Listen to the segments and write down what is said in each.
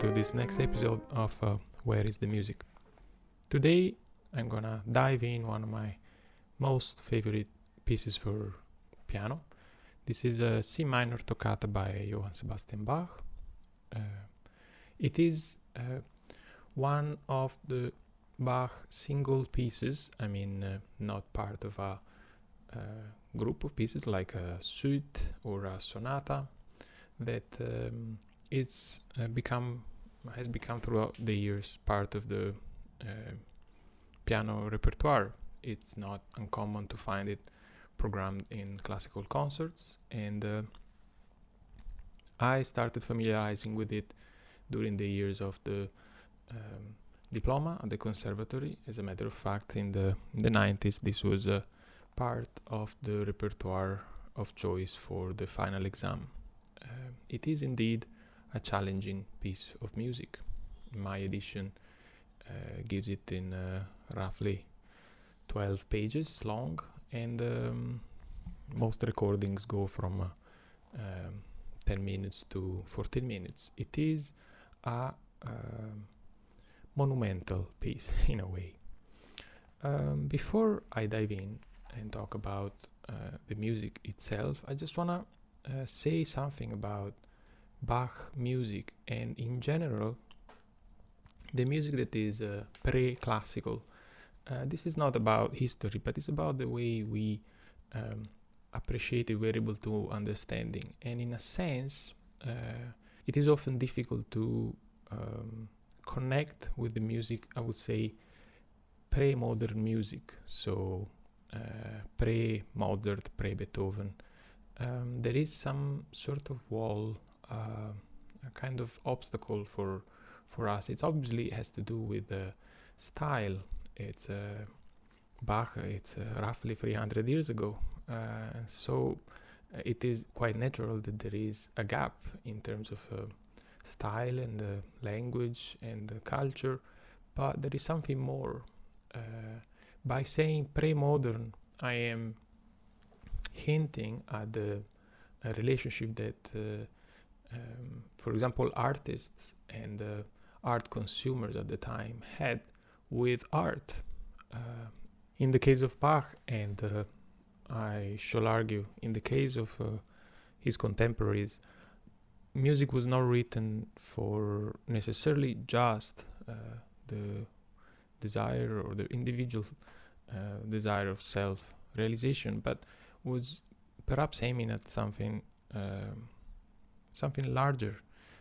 To this next episode of uh, Where is the Music? Today, I'm gonna dive in one of my most favorite pieces for piano. This is a C minor toccata by Johann Sebastian Bach. Uh, it is uh, one of the Bach single pieces, I mean, uh, not part of a, a group of pieces like a suite or a sonata that um, it's uh, become has become throughout the years part of the uh, piano repertoire. It's not uncommon to find it programmed in classical concerts, and uh, I started familiarizing with it during the years of the um, diploma at the conservatory. As a matter of fact, in the in the 90s, this was a part of the repertoire of choice for the final exam. Uh, it is indeed a challenging piece of music. My edition uh, gives it in uh, roughly 12 pages long, and um, most recordings go from uh, um, 10 minutes to 14 minutes. It is a um, monumental piece in a way. Um, before I dive in and talk about uh, the music itself, I just want to uh, say something about Bach music and in general the music that is uh, pre-classical. Uh, this is not about history, but it's about the way we um, appreciate it, we're able to understanding. And in a sense, uh, it is often difficult to um, connect with the music, I would say, pre-modern music. So uh, pre-Mozart, pre-Beethoven. Um, there is some sort of wall a kind of obstacle for for us. It obviously has to do with the style. It's uh, Bach. It's uh, roughly 300 years ago, uh, so uh, it is quite natural that there is a gap in terms of uh, style and the language and the culture. But there is something more. by saying pre-modern, I am hinting at the relationship that um, for example, artists and uh, art consumers at the time had with art. Uh, in the case of Bach, and uh, I shall argue, in the case of uh, his contemporaries, music was not written for necessarily just uh, the desire or the individual uh, desire of self realization, but was perhaps aiming at something. Um, something larger,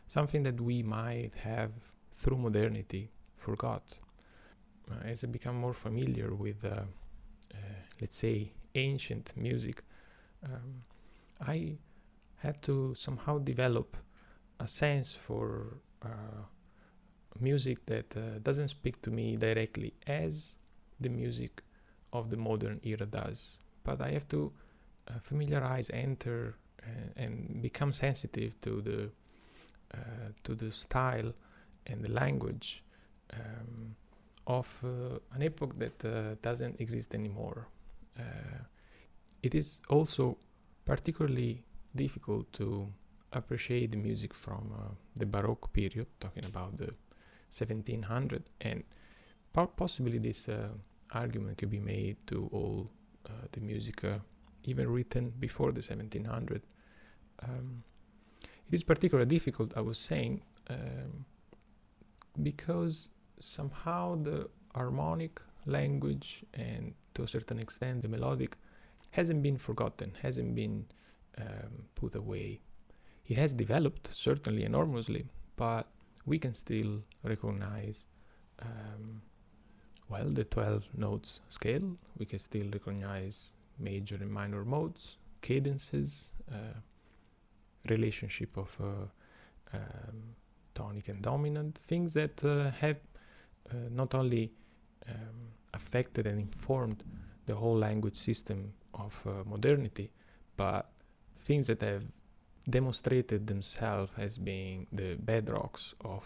something that we might have through modernity forgot. Uh, as I become more familiar with, uh, uh, let's say, ancient music, um, I had to somehow develop a sense for uh, music that uh, doesn't speak to me directly as the music of the modern era does. But I have to uh, familiarize, enter and become sensitive to the uh, to the style and the language um, of uh, an epoch that uh, doesn't exist anymore. it is also particularly difficult to appreciate the music from uh, the Baroque period, talking about the 1700, and possibly this uh, argument could be made to all uh, the music even written before the 1700. Um, it is particularly difficult, I was saying, um, because somehow the harmonic language and to a certain extent the melodic hasn't been forgotten, hasn't been um, put away. It has developed certainly enormously, but we can still recognize um, well the 12 notes scale. We can still recognize major and minor modes, cadences, uh, relationship of uh, um, tonic and dominant, things that uh, have uh, not only um, affected and informed the whole language system of uh, modernity, but things that have demonstrated themselves as being the bedrocks of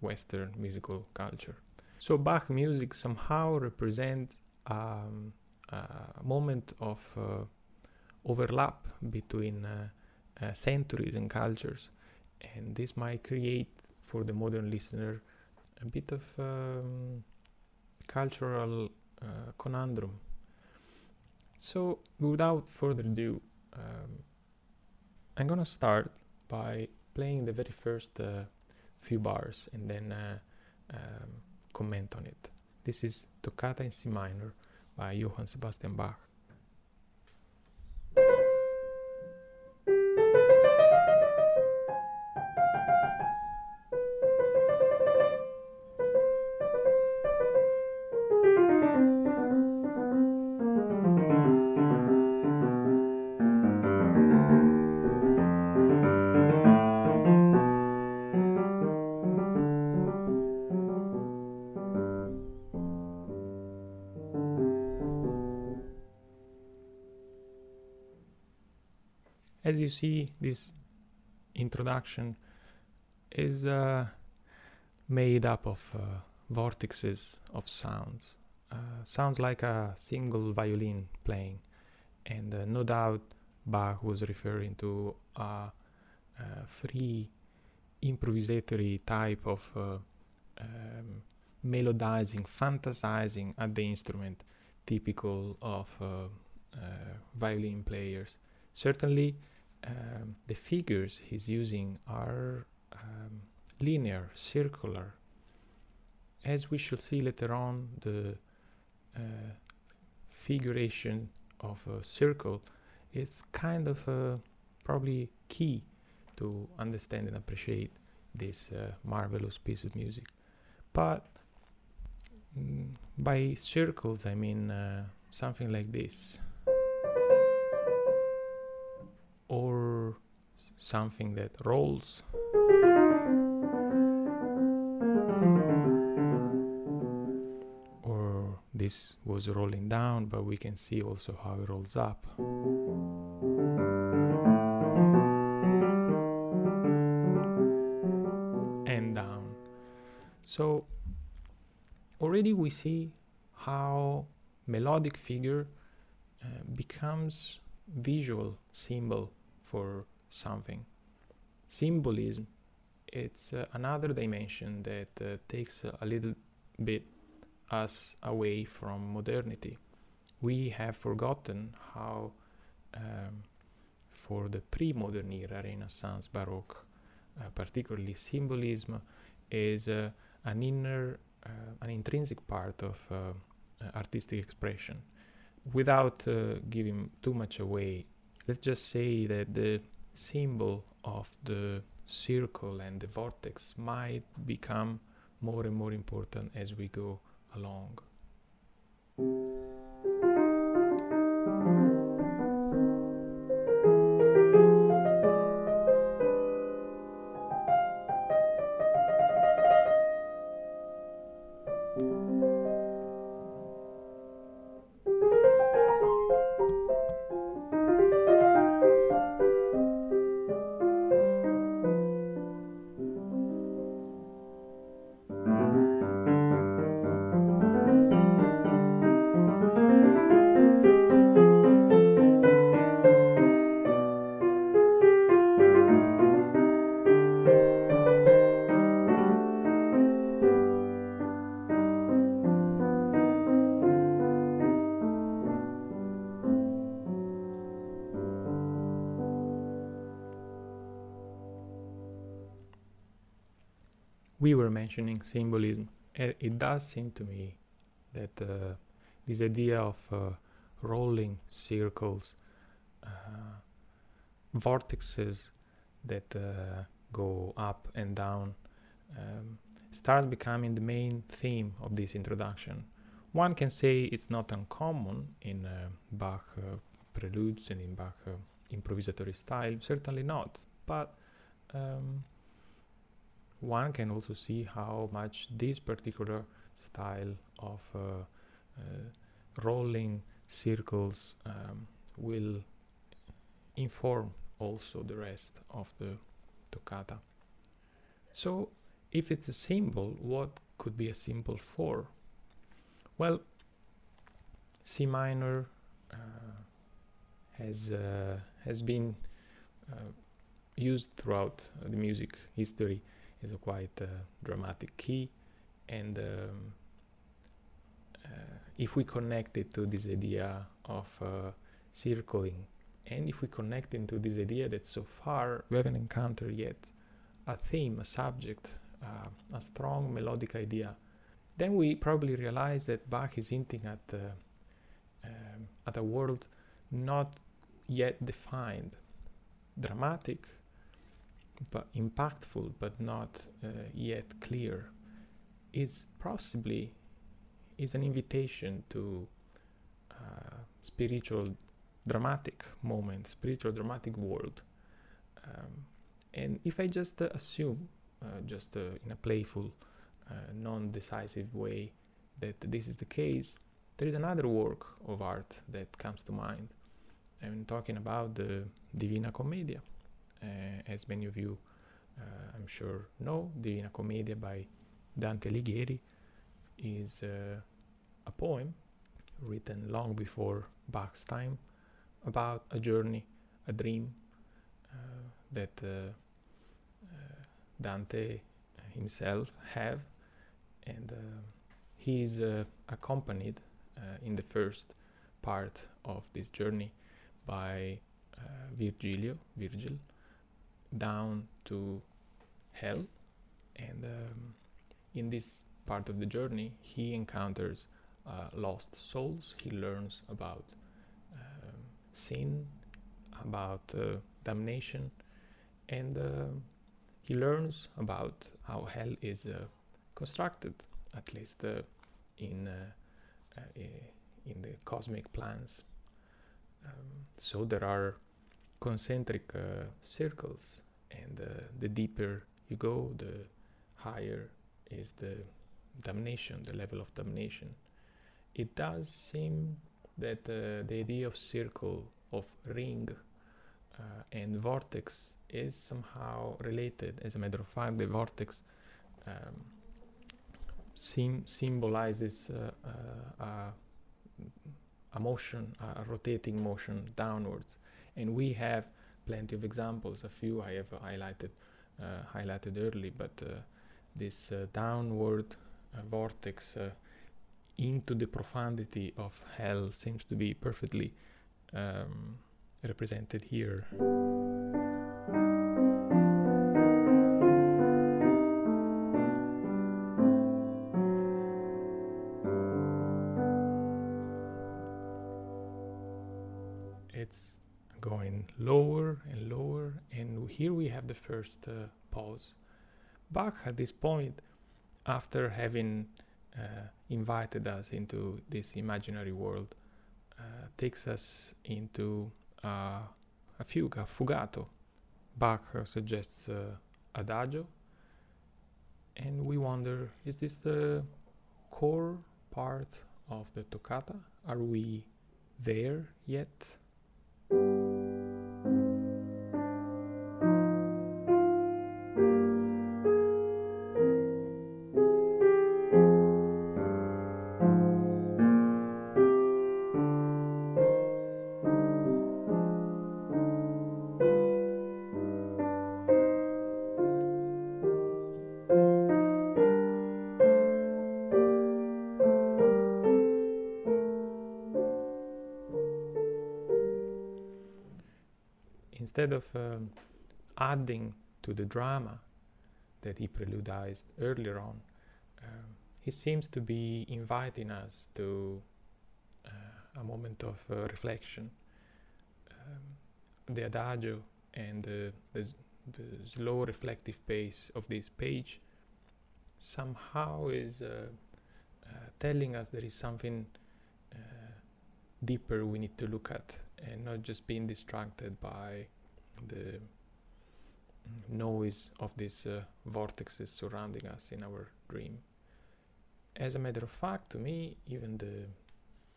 Western musical culture. So Bach music somehow represents um, a moment of uh, overlap between uh, uh, centuries and cultures. and this might create for the modern listener a bit of um, cultural uh, conundrum. So, without further ado, um, I'm gonna start by playing the very first uh, few bars and then uh, um, comment on it. This is Toccata in C minor by Johann Sebastian Bach. See, this introduction is uh, made up of uh, vortexes of sounds. Uh, sounds like a single violin playing, and uh, no doubt Bach was referring to a, a free improvisatory type of uh, um, melodizing, fantasizing at the instrument, typical of uh, violin players. Certainly, um, the figures he's using are um, linear, circular. As we shall see later on, the uh, figuration of a circle is kind of uh, probably key to understand and appreciate this uh, marvelous piece of music. But mm, by circles, I mean uh, something like this. Or something that rolls. Or this was rolling down, but we can see also how it rolls up. And down. So already we see how melodic figure uh, becomes visual symbol for something. Symbolism, it's uh, another dimension that uh, takes a little bit us away from modernity. We have forgotten how, um, for the pre modern era, Renaissance, Baroque, uh, particularly, symbolism is uh, an inner, uh, an intrinsic part of uh, artistic expression. Without giving too much away, let's just say that the symbol of the circle and the vortex might become more and more important as we go along. We were mentioning symbolism, it does seem to me that uh, this idea of uh, rolling circles, uh, vortexes that uh, go up and down, um, start becoming the main theme of this introduction. One can say it's not uncommon in uh, Bach uh, preludes and in Bach improvisatory style, certainly not, but um, one can also see how much this particular style of uh, uh, rolling circles um, will inform also the rest of the toccata. So, if it's a symbol, what could be a symbol for? Well, C minor uh, has uh, has been uh, used throughout the music history is a quite uh, dramatic key. And um, uh, if we connect it to this idea of uh, circling and if we connect into this idea that so far we haven't encountered yet a theme a subject uh, a strong melodic idea then we probably realize that bach is hinting at uh, um, at a world not yet defined. Dramatic but impactful but not uh, yet clear is possibly is an invitation to uh, spiritual dramatic moment spiritual dramatic world. Um, and if i just uh, assume uh, just uh, in a playful uh, non-decisive way that this is the case there is another work of art that comes to mind. I'm talking about the divina commedia Eh, as many of you, uh, I'm sure, know, Divina Commedia by Dante Alighieri is uh, a poem written long before Bach's time about a journey, a dream that Dante himself have, and he is accompanied in the first part of this journey by uh, Virgilio, Virgil, down to hell. And um, in this part of the journey he encounters uh, lost souls. He learns about um, sin about uh, damnation. And uh, he learns about how hell is uh, constructed at least uh, in uh, in the cosmic plans. Um, so there are concentric uh, circles, and uh, the deeper you go, the higher is the damnation, the level of damnation. It does seem that uh, the idea of circle, of ring, uh, and vortex is somehow related. As a matter of fact, the vortex um, sim- symbolizes uh, uh, a, a motion, a rotating motion downwards and we have plenty of examples. A few I have highlighted uh, highlighted early, but uh, this uh, downward vortex into the profundity of hell seems to be perfectly um, represented here. Here we have the first uh, pause. Bach, at this point, after having uh, invited us into this imaginary world, uh, takes us into a fugue, a fugato. Bach suggests uh, adagio, and we wonder is this the core part of the toccata? Are we there yet? Of um, adding to the drama that he preludized earlier on, um, he seems to be inviting us to uh, a moment of uh, reflection. Um, the adagio and the, the, the, slow reflective pace of this page somehow is uh, uh telling us there is something uh, deeper we need to look at and not just being distracted by the noise of these uh, vortexes surrounding us in our dream. As a matter of fact, to me, even the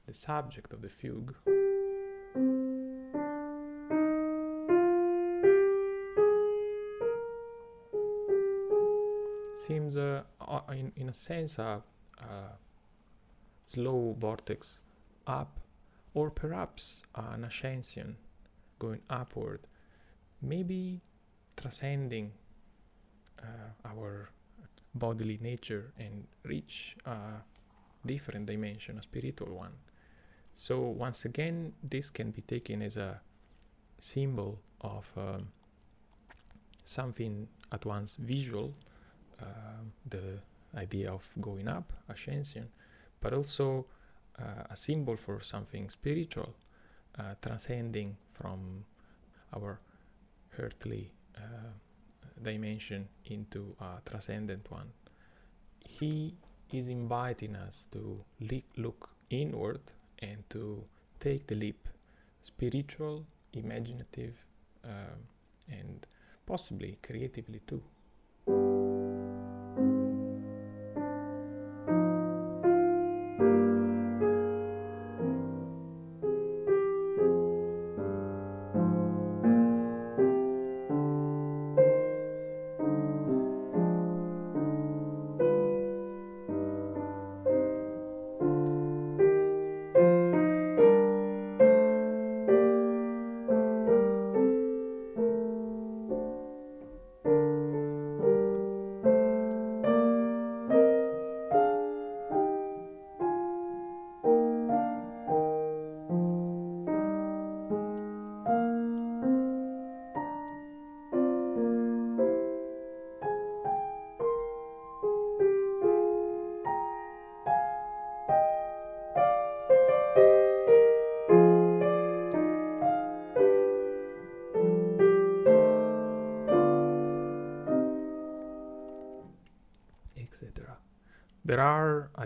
the subject of the fugue seems, uh, in, in a sense, a, a slow vortex up, or perhaps an ascension going upward maybe transcending uh, our bodily nature and reach a different dimension, a spiritual one. So, once again, this can be taken as a symbol of um, something at once visual, uh, the idea of going up, ascension, but also uh, a symbol for something spiritual, uh, transcending from our earthly uh, dimension into a transcendent one. He is inviting us to look inward and to take the leap, spiritual, imaginative, um, and possibly creatively too.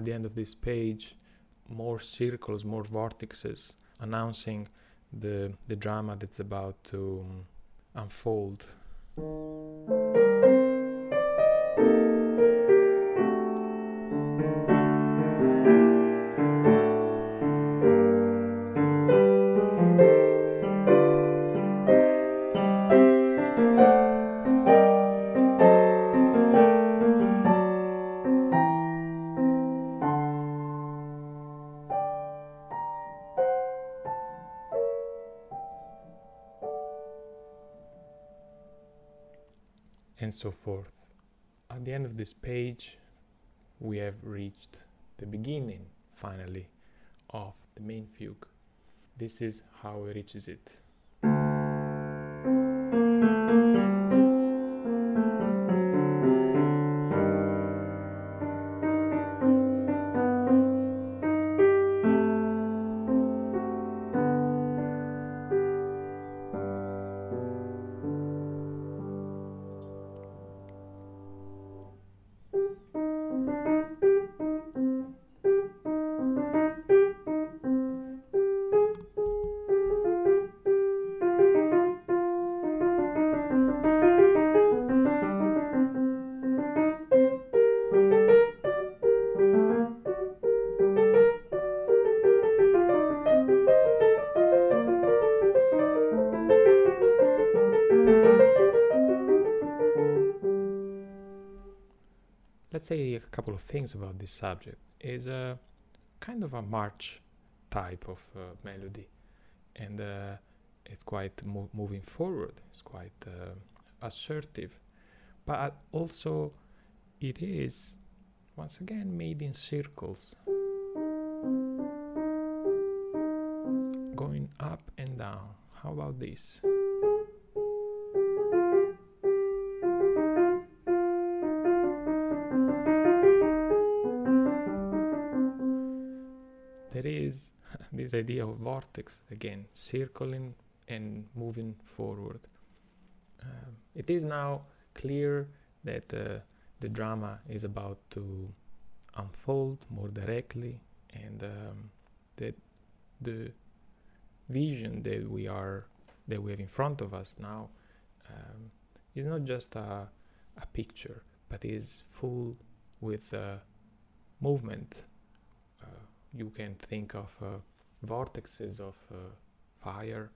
The end of this page, more circles, more vortexes announcing the, the drama that's about to um, unfold. So forth. At the end of this page, we have reached the beginning, finally, of the main fugue. This is how it reaches it. Say a couple of things about this subject. Is a kind of a march type of uh, melody. And uh, it's quite mo- moving forward. It's quite uh, assertive. But also it is once again made in circles. It's going up and down. How about this this idea of vortex again, circling and moving forward. Um, it is now clear that uh, the drama is about to unfold more directly, and um, that the vision that we are that we have in front of us now um, is not just a, a picture, but is full with uh, movement. Uh, you can think of uh, vortexes of uh, fire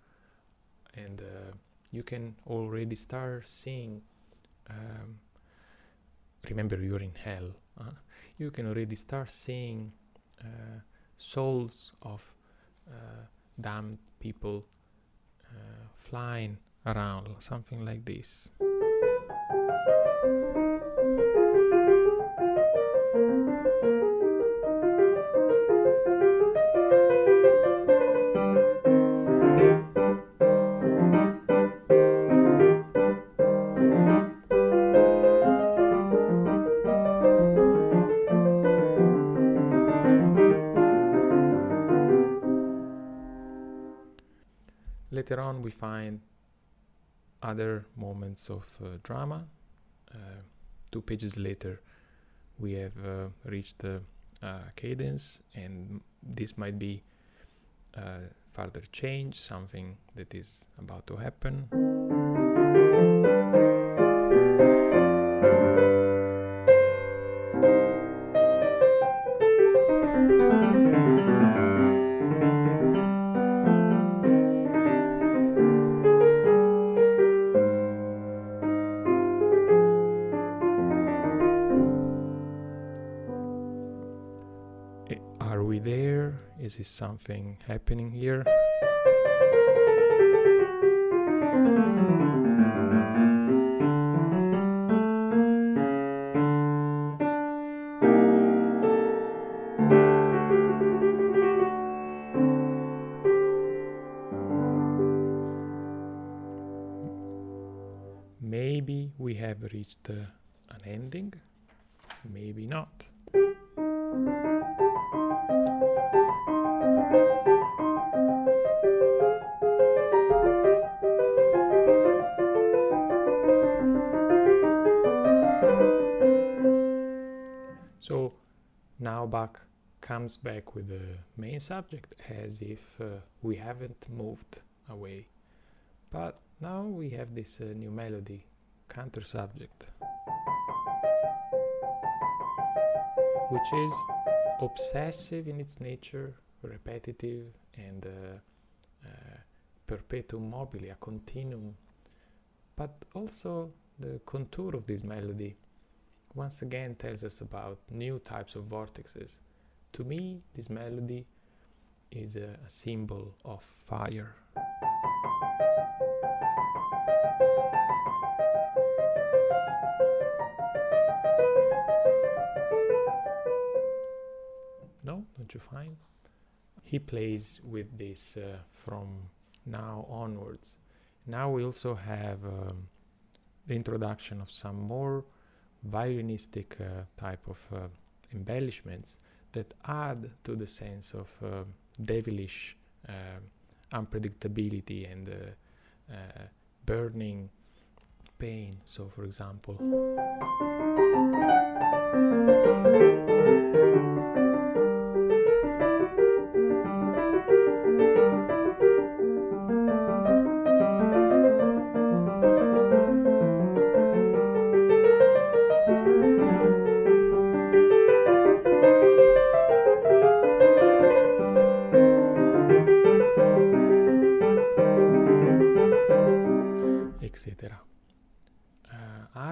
and uh, you can already start seeing um, remember you're in hell uh, you can already start seeing uh, souls of uh, damned people uh, flying around something like this other moments of uh, drama. Uh, two pages later, we have uh, reached the cadence, and this might be further change, something that is about to happen. Is something happening here? Comes back with the main subject as if uh, we haven't moved away. But now we have this uh, new melody, counter subject, which is obsessive in its nature, repetitive, and uh, uh, perpetuum mobile, a continuum. But also the contour of this melody once again tells us about new types of vortexes. To me, this melody is a, a symbol of fire. No, don't you find? He plays with this uh, from now onwards. Now we also have um, the introduction of some more violinistic uh, type of uh, embellishments that add to the sense of uh, devilish uh, unpredictability and uh, uh, burning pain. So, for example.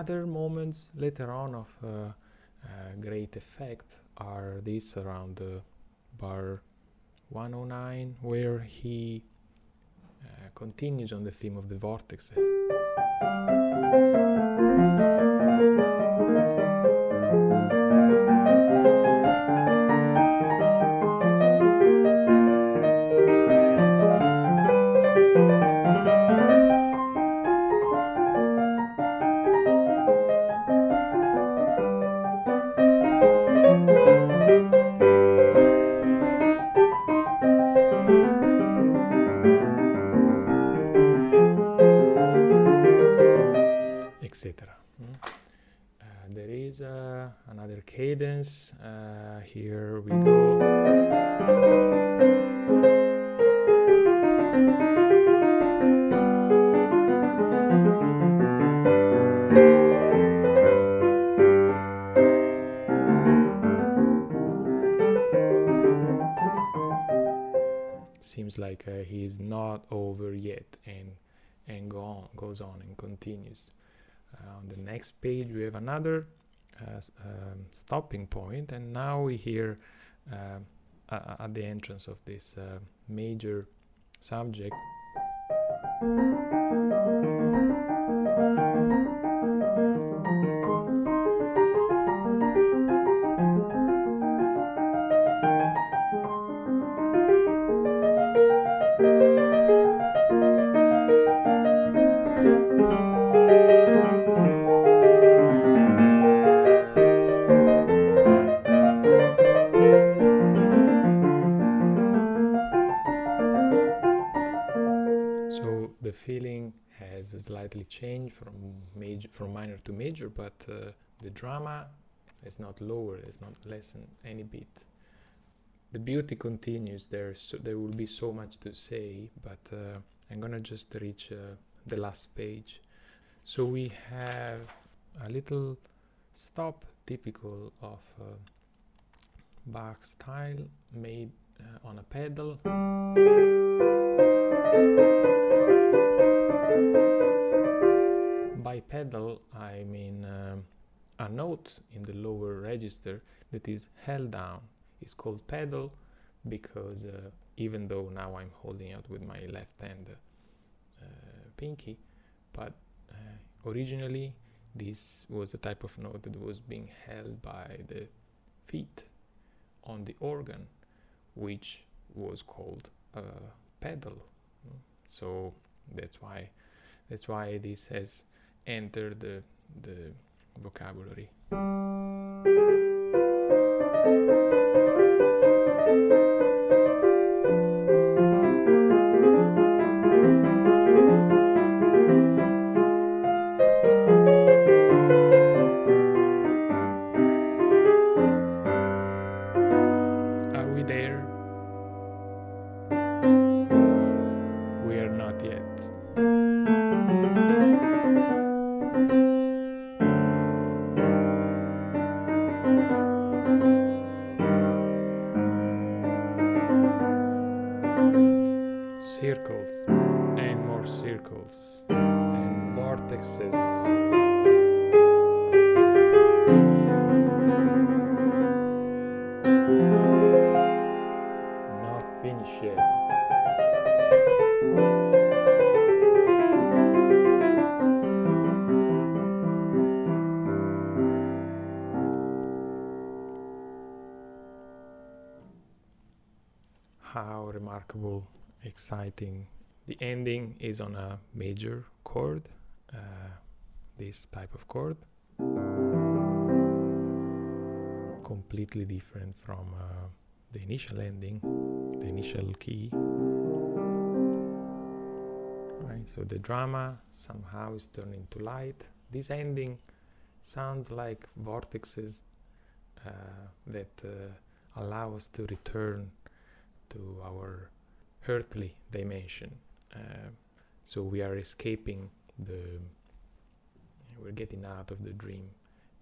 Other moments later on of uh, uh, great effect are these around bar 109, where he uh, continues on the theme of the vortex. Continues. Uh, on the next page, we have another uh, um, stopping point, and now we hear uh, at the entrance of this major subject. Changed from major from minor to major, but uh, the drama is not lower, it's not lessen any bit. The beauty continues. There's so, there will be so much to say, but uh, I'm gonna just reach uh, the last page. So we have a little stop typical of uh, Bach style made uh, on a pedal. By pedal, I mean um, a note in the lower register that is held down. It's called pedal because uh, even though now I'm holding out with my left hand uh, pinky, but uh, originally this was a type of note that was being held by the feet on the organ, which was called a pedal. So that's why that's why this has entered the the vocabulary. Remarkable, exciting. The ending is on a major chord, uh, this type of chord. Completely different from uh, the initial ending, the initial key. Right, so the drama somehow is turned into light. This ending sounds like vortexes uh, that uh, allow us to return to our earthly dimension. Uh, so we are escaping the, we're getting out of the dream.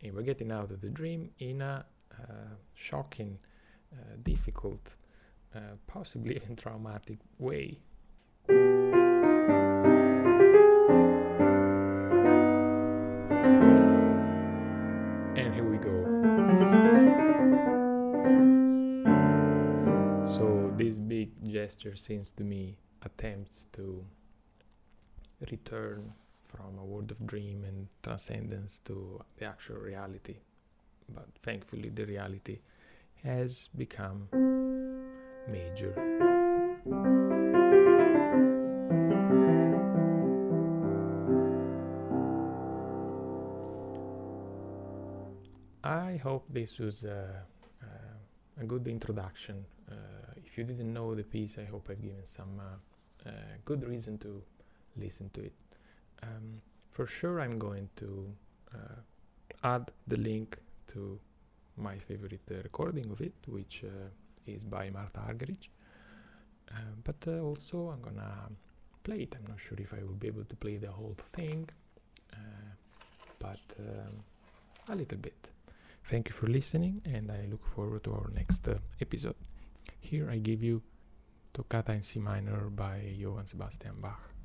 And we're getting out of the dream in a uh, shocking, uh, difficult, uh, possibly even traumatic way. Gesture seems to me attempts to return from a world of dream and transcendence to the actual reality. But thankfully the reality has become major. I hope this was uh, uh, a good introduction. Uh, if you didn't know the piece, I hope I've given some uh, uh, good reason to listen to it. Um, for sure, I'm going to uh, add the link to my favorite uh, recording of it, which uh, is by Martha Argerich. But also, I'm gonna play it. I'm not sure if I will be able to play the whole thing, but um, a little bit. Thank you for listening, and I look forward to our next episode. Here I give you Toccata in C minor by Johann Sebastian Bach.